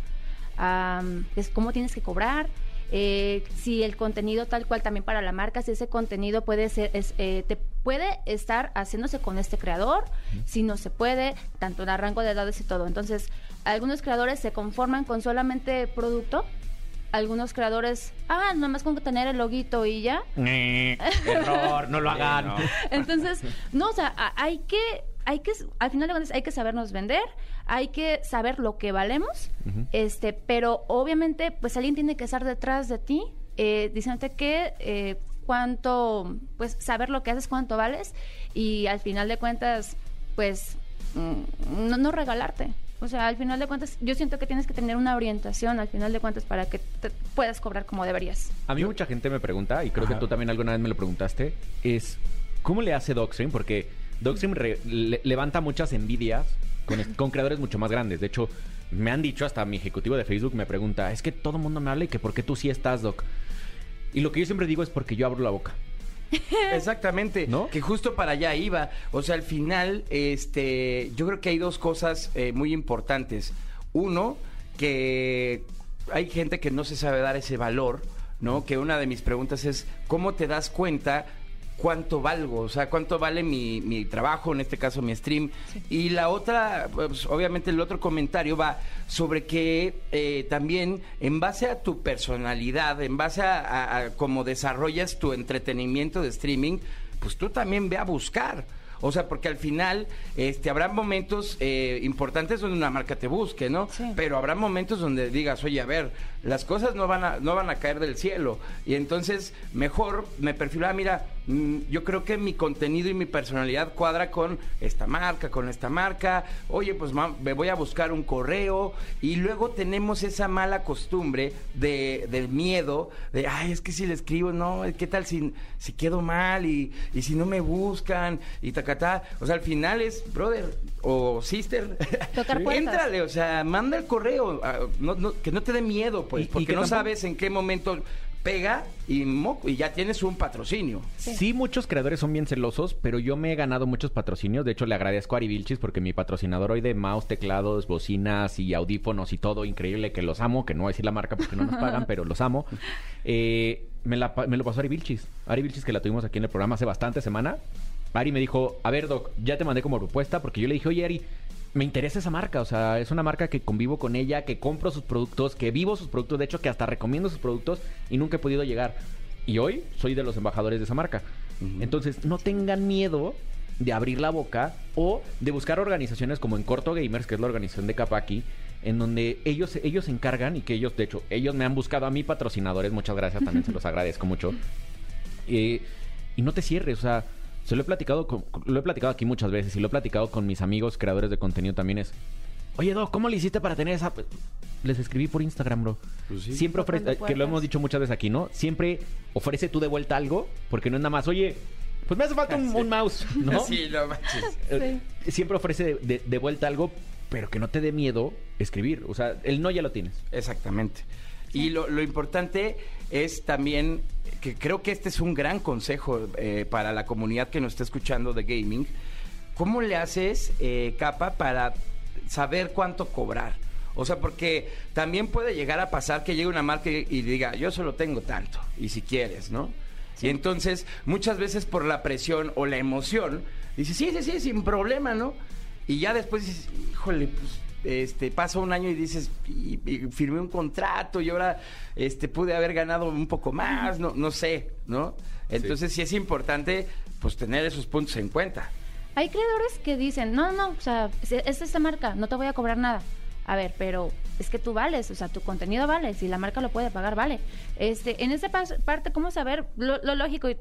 a es cómo tienes que cobrar, eh, si el contenido tal cual también para la marca, si ese contenido puede ser, es, eh, te puede estar haciéndose con este creador, si no se puede, tanto en el rango de edades y todo. Entonces, algunos creadores se conforman con solamente producto, algunos creadores, ah, nada más con tener el loguito y ya. [LAUGHS] error, no lo hagan. Entonces, no, o sea, hay que, hay que, al final de cuentas, hay que sabernos vender, hay que saber lo que valemos, este, pero obviamente, pues alguien tiene que estar detrás de ti, eh, diciéndote que eh, cuánto, pues saber lo que haces, cuánto vales, y al final de cuentas, pues, mm, no, no regalarte. O sea, al final de cuentas, yo siento que tienes que tener una orientación al final de cuentas para que te puedas cobrar como deberías. A mí mucha gente me pregunta, y creo que tú también alguna vez me lo preguntaste, es ¿cómo le hace Dogstream? Porque Dogstream levanta muchas envidias con, creadores mucho más grandes. De hecho, me han dicho, hasta mi ejecutivo de Facebook me pregunta, es que todo el mundo me habla y que por qué tú sí estás, Doc. Y lo que yo siempre digo es porque yo abro la boca. [LAUGHS] Exactamente, ¿no? Que justo para allá iba. O sea, al final, este, yo creo que hay dos cosas eh, muy importantes. Uno, que hay gente que no se sabe dar ese valor, ¿no? Que una de mis preguntas es, ¿cómo te das cuenta cuánto valgo, o sea, cuánto vale mi, mi trabajo, en este caso mi stream. Y la otra, pues, obviamente el otro comentario va sobre que eh, también en base a tu personalidad, en base a, cómo desarrollas tu entretenimiento de streaming, pues tú también ve a buscar. O sea, porque al final este, habrá momentos eh, importantes donde una marca te busque, ¿no? Pero habrá momentos donde digas, oye, a ver, las cosas no van a, no van a caer del cielo. Y entonces, mejor me perfilo, ah, mira, yo creo que mi contenido y mi personalidad cuadra con esta marca, con esta marca. Oye, pues me voy a buscar un correo y luego tenemos esa mala costumbre de, del miedo, de, ay, es que si le escribo, no, ¿qué tal si, si quedo mal y, y si no me buscan y tacatá? O sea, al final es, brother o sister, Tocar [LAUGHS] puertas. éntrale, o sea, manda el correo, ah, no- no- que no te dé miedo, pues, porque que no tampoco- sabes en qué momento pega y, y ya tienes un patrocinio. Sí. muchos creadores son bien celosos, pero yo me he ganado muchos patrocinios. De hecho, le agradezco a Ari Vilchis porque mi patrocinador hoy de mouse, teclados, bocinas y audífonos y todo, increíble, que los amo, que no voy a decir la marca porque no nos pagan, [LAUGHS] pero los amo. Eh, me, la me lo pasó Ari Vilchis. Ari Vilchis, que la tuvimos aquí en el programa hace bastante semana. Ari me dijo, a ver, Doc, ya te mandé como propuesta porque yo le dije, oye, Ari, me interesa esa marca, o sea, es una marca que convivo con ella, que compro sus productos, que vivo sus productos, de hecho que hasta recomiendo sus productos y nunca he podido llegar. Y hoy soy de los embajadores de esa marca. Entonces, no tengan miedo de abrir la boca o de buscar organizaciones como en Corto Gamers, que es la organización de Capaki, en donde ellos, ellos se encargan y que ellos, de hecho, ellos me han buscado a mí patrocinadores, muchas gracias, también se los [LAUGHS] agradezco mucho. Eh, y no te cierres, o sea, se lo he platicado con- lo he platicado aquí muchas veces y lo he platicado con mis amigos creadores de contenido también es, oye Doc, ¿cómo le hiciste para tener esa? Les escribí por Instagram, bro. Pues sí. Siempre ofrece, que lo hemos dicho muchas veces aquí, ¿no? Siempre ofrece tú de vuelta algo, porque no es nada más, oye, pues me hace falta un, un mouse, [LAUGHS] ¿no? Sí, no manches. Eh, Siempre ofrece de, de- de vuelta algo, pero que no te dé miedo escribir. O sea, el no ya lo tienes. Exactamente. Y lo, lo importante es también que creo que este es un gran consejo eh, para la comunidad que nos está escuchando de gaming. ¿Cómo le haces, eh, capa, para saber cuánto cobrar? O sea, porque también puede llegar a pasar que llegue una marca y, y diga, yo solo tengo tanto, y si quieres, ¿no? Y entonces, muchas veces por la presión o la emoción, dices, sí, sí, sí, sin problema, ¿no? Y ya después dices, híjole, pues este, pasa un año y dices, y, y firmé un contrato y ahora este, pude haber ganado un poco más, no, no sé, ¿no? Entonces sí. es importante pues tener esos puntos en cuenta. Hay creadores que dicen, no, no, o sea, es, es esta marca, no te voy a cobrar nada. A ver, pero es que tú vales, o sea, tu contenido vale, si la marca lo puede pagar, vale. Este, en esa parte, ¿cómo saber lo, lo lógico y-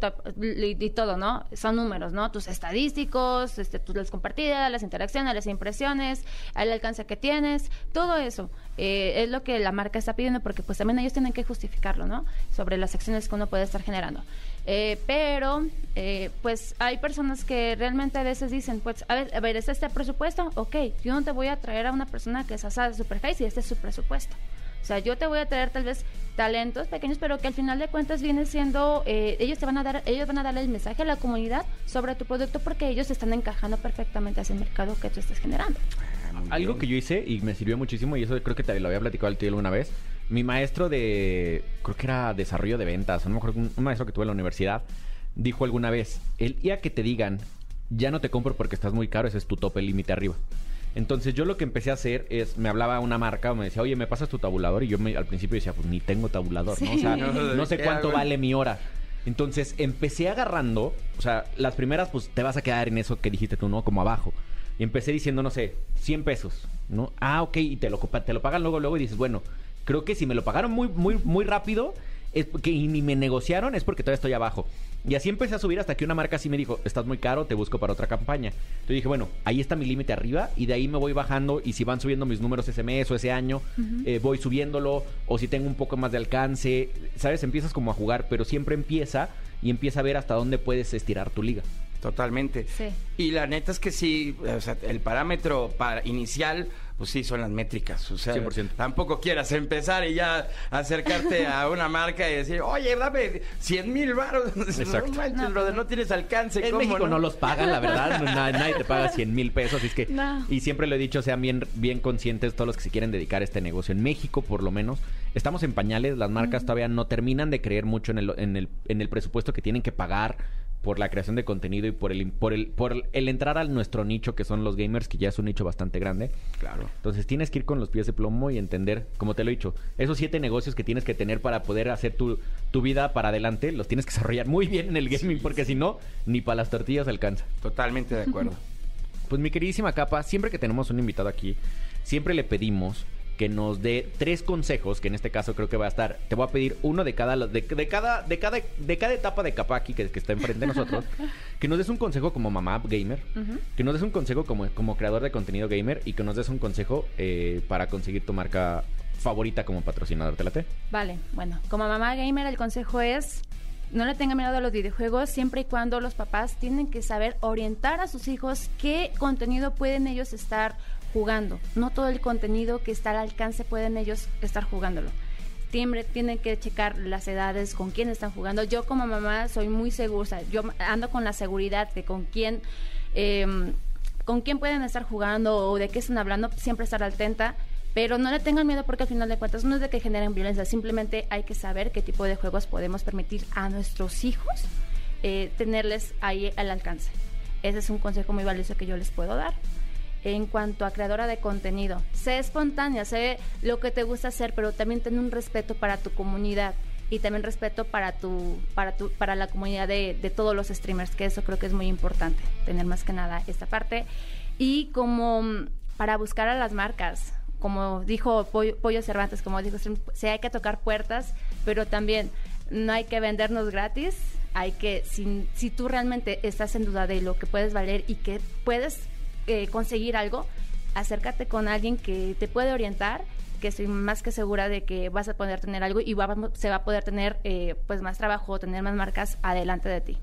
y todo, no? Son números, ¿no? Tus estadísticos, este, tus las compartidas, las interacciones, las impresiones, el alcance que tienes, todo eso eh, es lo que la marca está pidiendo porque pues también ellos tienen que justificarlo, ¿no? Sobre las acciones que uno puede estar generando. Eh, pero, eh, pues hay personas que realmente a veces dicen, pues, a ver, a ver, ¿es este presupuesto? Ok, yo no te voy a traer a una persona que es asada de super high si este es su presupuesto. O sea, yo te voy a traer tal vez talentos pequeños, pero que al final de cuentas viene siendo, eh, ellos te van a dar, ellos van a darle el mensaje a la comunidad sobre tu producto porque ellos están encajando perfectamente hacia el mercado que tú estás generando. Algo que yo hice y me sirvió muchísimo, y eso creo que te lo había platicado al tío alguna vez. Mi maestro de, creo que era desarrollo de ventas, o no me acuerdo, un, un maestro que tuve en la universidad, dijo alguna vez, el día que te digan, ya no te compro porque estás muy caro, ese es tu tope límite arriba. Entonces yo lo que empecé a hacer es, me hablaba una marca, me decía, oye, ¿me pasas tu tabulador? Y yo me- al principio decía, pues ni tengo tabulador, ¿no? O sea, [LAUGHS] no sé ¿Qué cuánto hago? vale mi hora. Entonces empecé agarrando, o sea, las primeras pues te vas a quedar en eso que dijiste tú, ¿no? Como abajo. Y empecé diciendo, no sé, 100 pesos, ¿no? Ah, ok, y te lo, te lo pagan luego, luego y dices, bueno, creo que si me lo pagaron muy, muy, muy rápido es porque, y ni me negociaron, es porque todavía estoy abajo. Y así empecé a subir hasta que una marca así me dijo, estás muy caro, te busco para otra campaña. Entonces dije, bueno, ahí está mi límite arriba y de ahí me voy bajando y si van subiendo mis números ese mes o ese año, eh, voy subiéndolo o si tengo un poco más de alcance, ¿sabes? Empiezas como a jugar, pero siempre empieza y empieza a ver hasta dónde puedes estirar tu liga. Totalmente. Sí. Y la neta es que sí, o sea, el parámetro para inicial, pues sí, son las métricas. O sea, 100%. tampoco quieras empezar y ya acercarte a una marca y decir, oye, dame 100 mil baros. [LAUGHS] Exacto. No manches, No, brother, no tienes alcance. En ¿cómo México no? los pagan, la verdad. Nadie te paga 100 mil pesos. así es que, No. Y siempre lo he dicho, sean bien, bien conscientes todos los que se quieren dedicar a este negocio. En México, por lo menos, estamos en pañales. Las marcas todavía no terminan de creer mucho en el, en el, en el presupuesto que tienen que pagar por la creación de contenido y por el, por el, por el entrar a nuestro nicho, que son los gamers, que ya es un nicho bastante grande. Claro. Entonces tienes que ir con los pies de plomo y entender, como te lo he dicho, esos siete negocios que tienes que tener para poder hacer tu, tu vida para adelante, los tienes que desarrollar muy bien en el gaming, porque si no, ni para las tortillas alcanza. Totalmente de acuerdo. [LAUGHS] Pues mi queridísima capa, siempre que tenemos un invitado aquí, siempre le pedimos que nos dé tres consejos, que en este caso creo que va a estar, te voy a pedir uno de cada, de, de cada, de cada, de cada etapa de capa aquí que, que está enfrente de nosotros, [LAUGHS] que nos des un consejo como mamá gamer, que nos des un consejo como, como creador de contenido gamer y que nos des un consejo eh, para conseguir tu marca favorita como patrocinador. ¿Te late? Vale, bueno, como mamá gamer el consejo es no le tengan miedo a los videojuegos siempre y cuando los papás tienen que saber orientar a sus hijos qué contenido pueden ellos estar jugando. No todo el contenido que está al alcance pueden ellos estar jugándolo. Siempre tienen que checar las edades, con quién están jugando. Yo como mamá soy muy segura, yo ando con la seguridad de con quién, em, con quién pueden estar jugando o de qué están hablando, siempre estar atenta. Pero no le tengan miedo porque al final de cuentas no es de que generen violencia, simplemente hay que saber qué tipo de juegos podemos permitir a nuestros hijos eh, tenerles ahí al alcance. Ese es un consejo muy valioso que yo les puedo dar en cuanto a creadora de contenido. Sé espontánea, sé lo que te gusta hacer, pero también ten un respeto para tu comunidad y también respeto para tu para tu para la comunidad de, de todos los streamers, que eso creo que es muy importante, tener más que nada esta parte y como para buscar a las marcas, como dijo Pollo, Pollo Cervantes, como dijo, sí hay que tocar puertas, pero también no hay que vendernos gratis, hay que, si, si tú realmente estás en duda de lo que puedes valer y que puedes eh, conseguir algo, acércate con alguien que te puede orientar que estoy más que segura de que vas a poder tener algo y va, se va a poder tener eh, pues más trabajo, tener más marcas adelante de ti.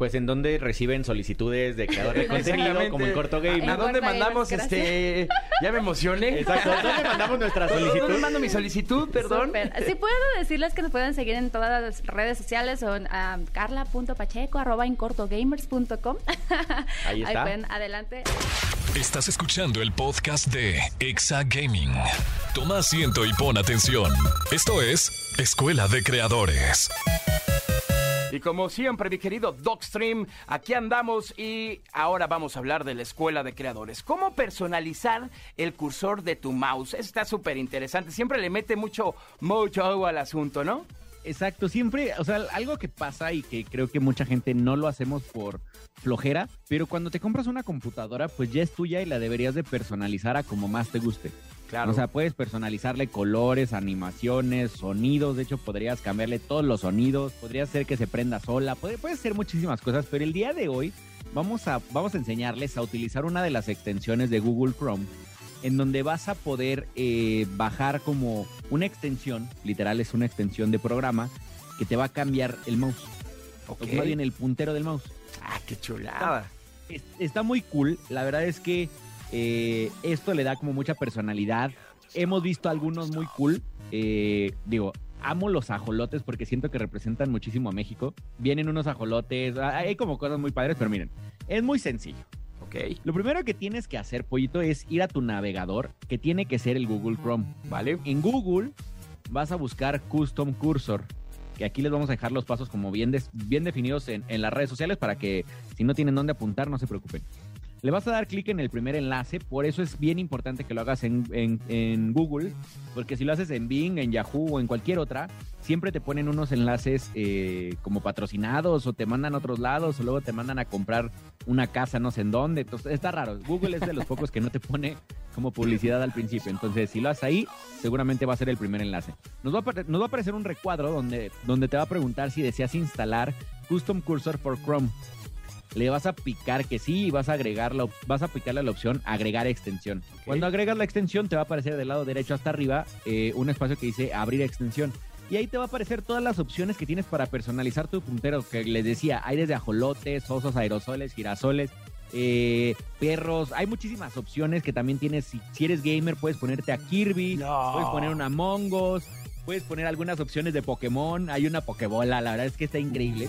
Pues en dónde reciben solicitudes de creador de [LAUGHS] contenido como en Corto Game. ¿A dónde mandamos este? Ya me emocioné. Exacto. ¿Dónde mandamos nuestra solicitud? ¿Dónde mando mi solicitud? Perdón. Súper. Sí puedo decirles que nos pueden seguir en todas las redes sociales o en uh, carla.pacheco arroba incortogamers.com. Ahí está. Ahí pueden, adelante. Estás escuchando el podcast de Exa Gaming. Toma asiento y pon atención. Esto es Escuela de Creadores. Y como siempre, mi querido Docstream, aquí andamos y ahora vamos a hablar de la escuela de creadores. ¿Cómo personalizar el cursor de tu mouse? Está súper interesante. Siempre le mete mucho, mucho agua al asunto, ¿no? Exacto, siempre, o sea, algo que pasa y que creo que mucha gente no lo hacemos por flojera, pero cuando te compras una computadora, pues ya es tuya y la deberías de personalizar a como más te guste. Claro. O sea, puedes personalizarle colores, animaciones, sonidos. De hecho, podrías cambiarle todos los sonidos. Podría ser que se prenda sola. Puede, puede ser muchísimas cosas. Pero el día de hoy vamos a, vamos a enseñarles a utilizar una de las extensiones de Google Chrome. En donde vas a poder eh, bajar como una extensión, literal es una extensión de programa, que te va a cambiar el mouse. Ok. O más bien el puntero del mouse. Ah, qué chulada. Es- está muy cool. La verdad es que eh, esto le da como mucha personalidad. Hemos visto algunos muy cool. Eh, digo, amo los ajolotes porque siento que representan muchísimo a México. Vienen unos ajolotes, ah, hay como cosas muy padres, pero miren, es muy sencillo. Ok, Lo primero que tienes que hacer, pollito, es ir a tu navegador, que tiene que ser el Google Chrome. vale. En Google vas a buscar Custom Cursor, que aquí les vamos a dejar los pasos como bien, definidos en, en las redes sociales para que si no tienen dónde apuntar, no se preocupen. Le vas a dar clic en el primer enlace, por eso es bien importante que lo hagas en, Google, porque si lo haces en Bing, en Yahoo o en cualquier otra, siempre te ponen unos enlaces eh, como patrocinados o te mandan a otros lados o luego te mandan a comprar una casa no sé en dónde. Entonces, está raro. Google es de los pocos que no te pone como publicidad al principio. Entonces, si lo haces ahí, seguramente va a ser el primer enlace. Nos va a, nos va a aparecer un recuadro donde, donde te va a preguntar si deseas instalar Custom Cursor for Chrome. Le vas a picar que sí y vas a agregar la op- vas a picarle la opción agregar extensión. Cuando agregas la extensión te va a aparecer del lado derecho hasta arriba eh, un espacio que dice abrir extensión. Y ahí te va a aparecer todas las opciones que tienes para personalizar tu puntero. Que les decía, hay desde ajolotes, osos, aerosoles, girasoles, eh, perros. Hay muchísimas opciones que también tienes. Si, si eres gamer, puedes ponerte a Kirby, No. puedes poner un Among Us, puedes poner algunas opciones de Pokémon. Hay una Pokébola, la verdad es que está increíble.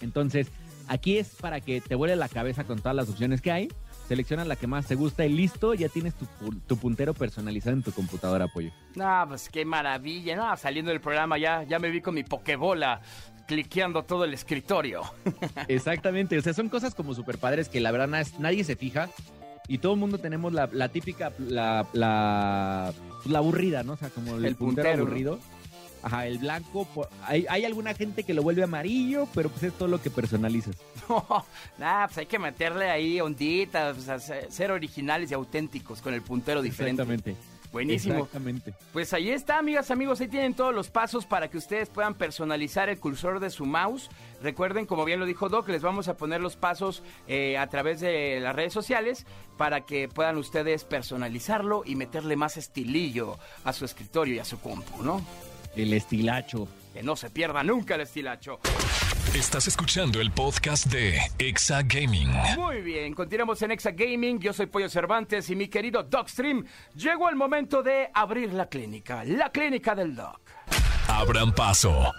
Entonces, aquí es para que te vuele la cabeza con todas las opciones que hay. Selecciona la que más te gusta y listo, ya tienes tu, pu- tu puntero personalizado en tu computadora, apoyo. No, pues qué maravilla. No, saliendo del programa ya, ya me vi con mi pokebola cliqueando todo el escritorio. [LAUGHS] Exactamente, o sea, son cosas como super padres que la verdad na- nadie se fija y todo el mundo tenemos la, la típica, la, la, pues, la aburrida, ¿no? O sea, como el, El puntero, puntero, ¿no? Ajá, el blanco, hay, hay alguna gente que lo vuelve amarillo, pero pues es todo lo que personalizas. [LAUGHS] No, pues hay que meterle ahí onditas, o sea, ser ser originales y auténticos con el puntero diferente. Exactamente. Buenísimo. Exactamente. Pues ahí está, amigas, amigos, ahí tienen todos los pasos para que ustedes puedan personalizar el cursor de su mouse. Recuerden, como bien lo dijo Doc, les vamos a poner los pasos eh, a través de las redes sociales para que puedan ustedes personalizarlo y meterle más estilillo a su escritorio y a su compu, ¿no? El estilacho. Que no se pierda nunca el estilacho. Estás escuchando el podcast de Exa Gaming. Muy bien, continuamos en Exa Gaming. Yo soy Pollo Cervantes y mi querido Docstream. Llegó el momento de abrir la clínica, la clínica del Doc. Abran paso.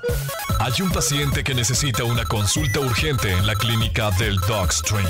Hay un paciente que necesita una consulta urgente en la clínica del Dogstream.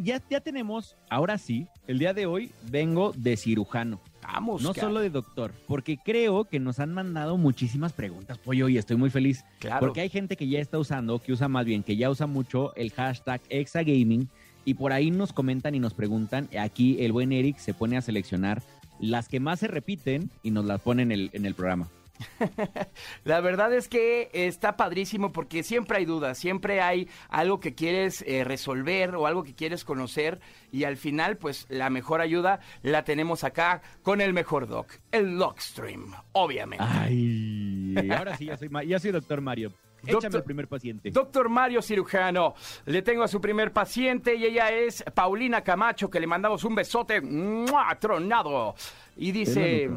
Ya, ya tenemos, ahora sí, el día de hoy vengo de cirujano. Vamos, No cara. solo de doctor, porque creo que nos han mandado muchísimas preguntas, pollo, y estoy muy feliz. Claro. Porque hay gente que ya está usando, que usa más bien, que ya usa mucho el hashtag Exagaming, y por ahí nos comentan y nos preguntan. Aquí el buen Eric se pone a seleccionar las que más se repiten y nos las pone en el, en el programa. [LAUGHS] La verdad es que está padrísimo porque siempre hay dudas, siempre hay algo que quieres eh, resolver o algo que quieres conocer y al final pues la mejor ayuda la tenemos acá con el mejor doc, el Docstream, obviamente. Ay, [LAUGHS] ahora sí, ya soy, Ma- ya soy doctor Mario. Échame Doctor- el primer paciente. Doctor Mario Cirujano, le tengo a su primer paciente y ella es Paulina Camacho, que le mandamos un besote ¡mua! tronado. Y dice, Es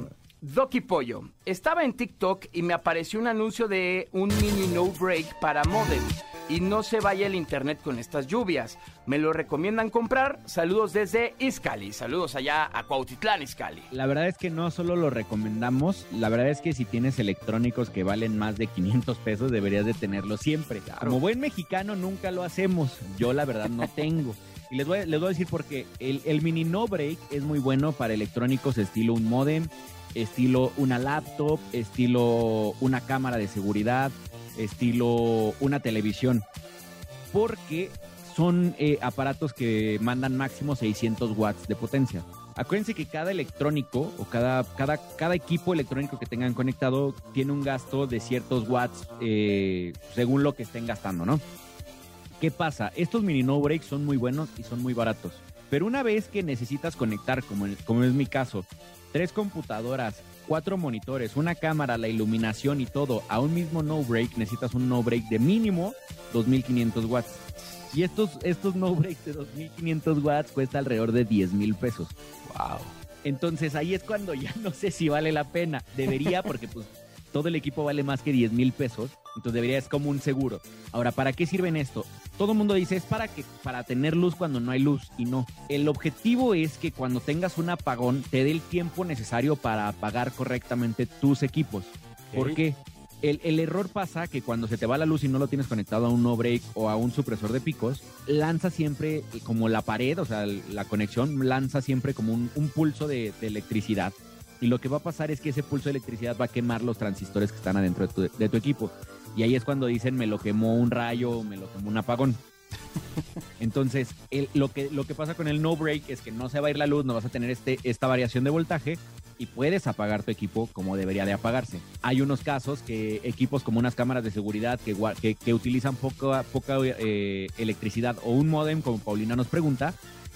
y Pollo, estaba en TikTok y me apareció un anuncio de un mini no break para modem. Y no se vaya el internet con estas lluvias. Me lo recomiendan comprar. Saludos desde Izcali. Saludos allá a Cuautitlán, Izcali. La verdad es que no solo lo recomendamos, la verdad es que si tienes electrónicos que valen más de 500 pesos, deberías de tenerlo siempre. Como buen mexicano nunca lo hacemos, yo la verdad no [LAUGHS] tengo. Y les voy, a- les voy a decir porque el, el mini no break es muy bueno para electrónicos estilo un modem, estilo una laptop, estilo una cámara de seguridad, estilo una televisión. Porque son eh, aparatos que mandan máximo 600 watts de potencia. Acuérdense que cada electrónico o cada, cada, cada equipo electrónico que tengan conectado tiene un gasto de ciertos watts eh, según lo que estén gastando, ¿no? ¿Qué pasa? Estos mini no breaks son muy buenos y son muy baratos. Pero una vez que necesitas conectar, como, como es mi caso, tres computadoras, cuatro monitores, una cámara, la iluminación y todo a un mismo no break, necesitas un no break de mínimo 2500 watts. Y estos, estos no breaks de 2500 watts cuesta alrededor de 10 mil pesos. Wow. Entonces ahí es cuando ya no sé si vale la pena. Debería, [LAUGHS] porque pues todo el equipo vale más que 10 mil pesos. Entonces debería es como un seguro. Ahora, ¿para qué sirven esto? Todo el mundo dice es para que para tener luz cuando no hay luz y no. El objetivo es que cuando tengas un apagón te dé el tiempo necesario para apagar correctamente tus equipos. ¿Por Ok. qué? El, el error pasa que cuando se te va la luz y no lo tienes conectado a un no break o a un supresor de picos, lanza siempre como la pared, o sea, la conexión lanza siempre como un, un pulso de, de electricidad. Y lo que va a pasar es que ese pulso de electricidad va a quemar los transistores que están adentro de tu, de tu equipo. Y ahí es cuando dicen me lo quemó un rayo o me lo quemó un apagón. [LAUGHS] Entonces, el- lo, que, lo que pasa con el no break es que no se va a ir la luz, no vas a tener este, esta variación de voltaje y puedes apagar tu equipo como debería de apagarse. Hay unos casos que equipos como unas cámaras de seguridad que, que, que utilizan poca, poca eh, electricidad o un modem, como Paulina nos pregunta,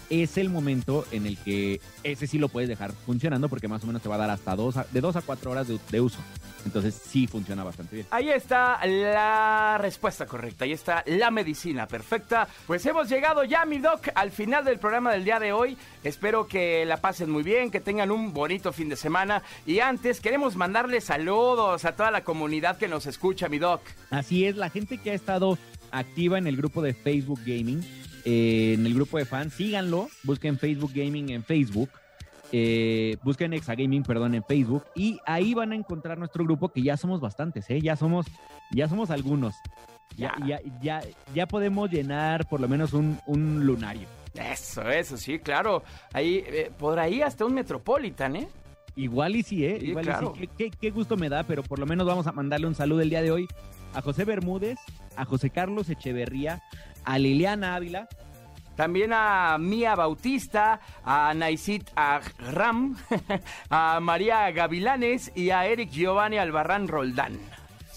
es el momento en el que ese sí lo puedes dejar funcionando porque más o menos te va a dar hasta dos a- de dos a cuatro horas de, de uso. Entonces sí funciona bastante bien. Ahí está la respuesta correcta, ahí está la medicina perfecta. Pues hemos llegado ya, mi doc, al final del programa del día de hoy. Espero que la pasen muy bien, que tengan un bonito fin de semana. Y antes, queremos mandarle saludos a toda la comunidad que nos escucha, mi doc. Así es, la gente que ha estado activa en el grupo de Facebook Gaming, eh, en el grupo de fans, síganlo, busquen Facebook Gaming en Facebook, eh, busquen Exagaming, perdón, en Facebook, y ahí van a encontrar nuestro grupo, que ya somos bastantes, ¿eh? ya somos, ya somos algunos. Ya, ya, ya, ya podemos llenar por lo menos un, un lunario. Eso, eso, sí, claro. Ahí, eh, por ahí hasta un Metropolitan, ¿eh? Igual y sí, ¿eh? Sí, Igual claro. y sí. Qué, qué- qué gusto me da, pero por lo menos vamos a mandarle un saludo el día de hoy a José Bermúdez, a José Carlos Echeverría, a Liliana Ávila, También a Mía Bautista, a Naisit Ram, [LAUGHS] a María Gavilanes y a Eric Giovanni Albarrán Roldán.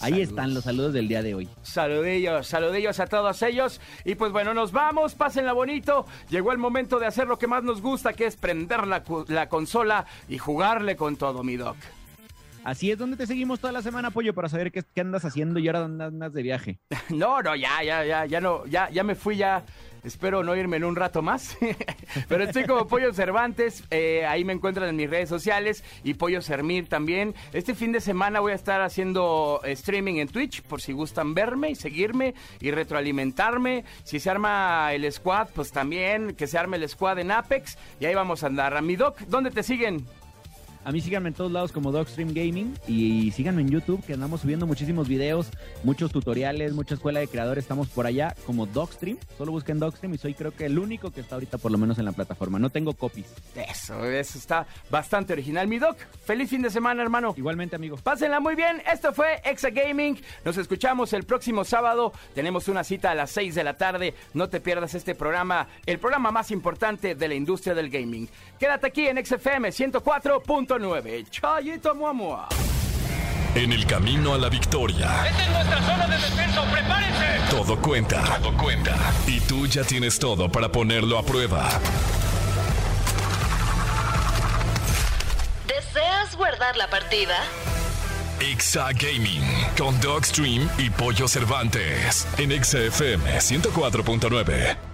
Ahí están los saludos del día de hoy. Saludillos, saludillos a todos ellos. Y pues bueno, nos vamos, pásenla bonito. Llegó el momento de hacer lo que más nos gusta, que es prender la, la consola y jugarle con todo, mi doc. Así es, donde te seguimos toda la semana, Pollo, para saber qué, qué andas haciendo y ahora dónde andas de viaje? [LAUGHS] No, no, ya, ya, ya, ya no, ya, ya me fui ya Espero no irme en un rato más. [LAUGHS] Pero estoy como Pollo Cervantes. Eh, ahí me encuentran en mis redes sociales. Y Pollo Sermir también. Este fin de semana voy a estar haciendo streaming en Twitch. Por si gustan verme y seguirme y retroalimentarme. Si se arma el squad, pues también que se arme el squad en Apex. Y ahí vamos a andar. A mi doc, ¿dónde te siguen? A mí síganme en todos lados como Dogstream Gaming y síganme en YouTube que andamos subiendo muchísimos videos, muchos tutoriales, mucha escuela de creadores. Estamos por allá como Dogstream. Solo busquen Dogstream y soy creo que el único que está ahorita por lo menos en la plataforma. No tengo copies. Eso, eso está bastante original. Mi Doc, feliz fin de semana, hermano. Igualmente, amigo. Pásenla muy bien. Esto fue Exa Gaming. Nos escuchamos el próximo sábado. Tenemos una cita a las 6 de la tarde. No te pierdas este programa, el programa más importante de la industria del gaming. Quédate aquí en XFM 104. 9. Chayito Muamua. En el camino a la victoria. Esta es nuestra zona de defensa, prepárense. Todo cuenta. Todo cuenta. Y tú ya tienes todo para ponerlo a prueba. ¿Deseas guardar la partida? Exa Gaming con Dogstream y Pollo Cervantes en XFM 104.9.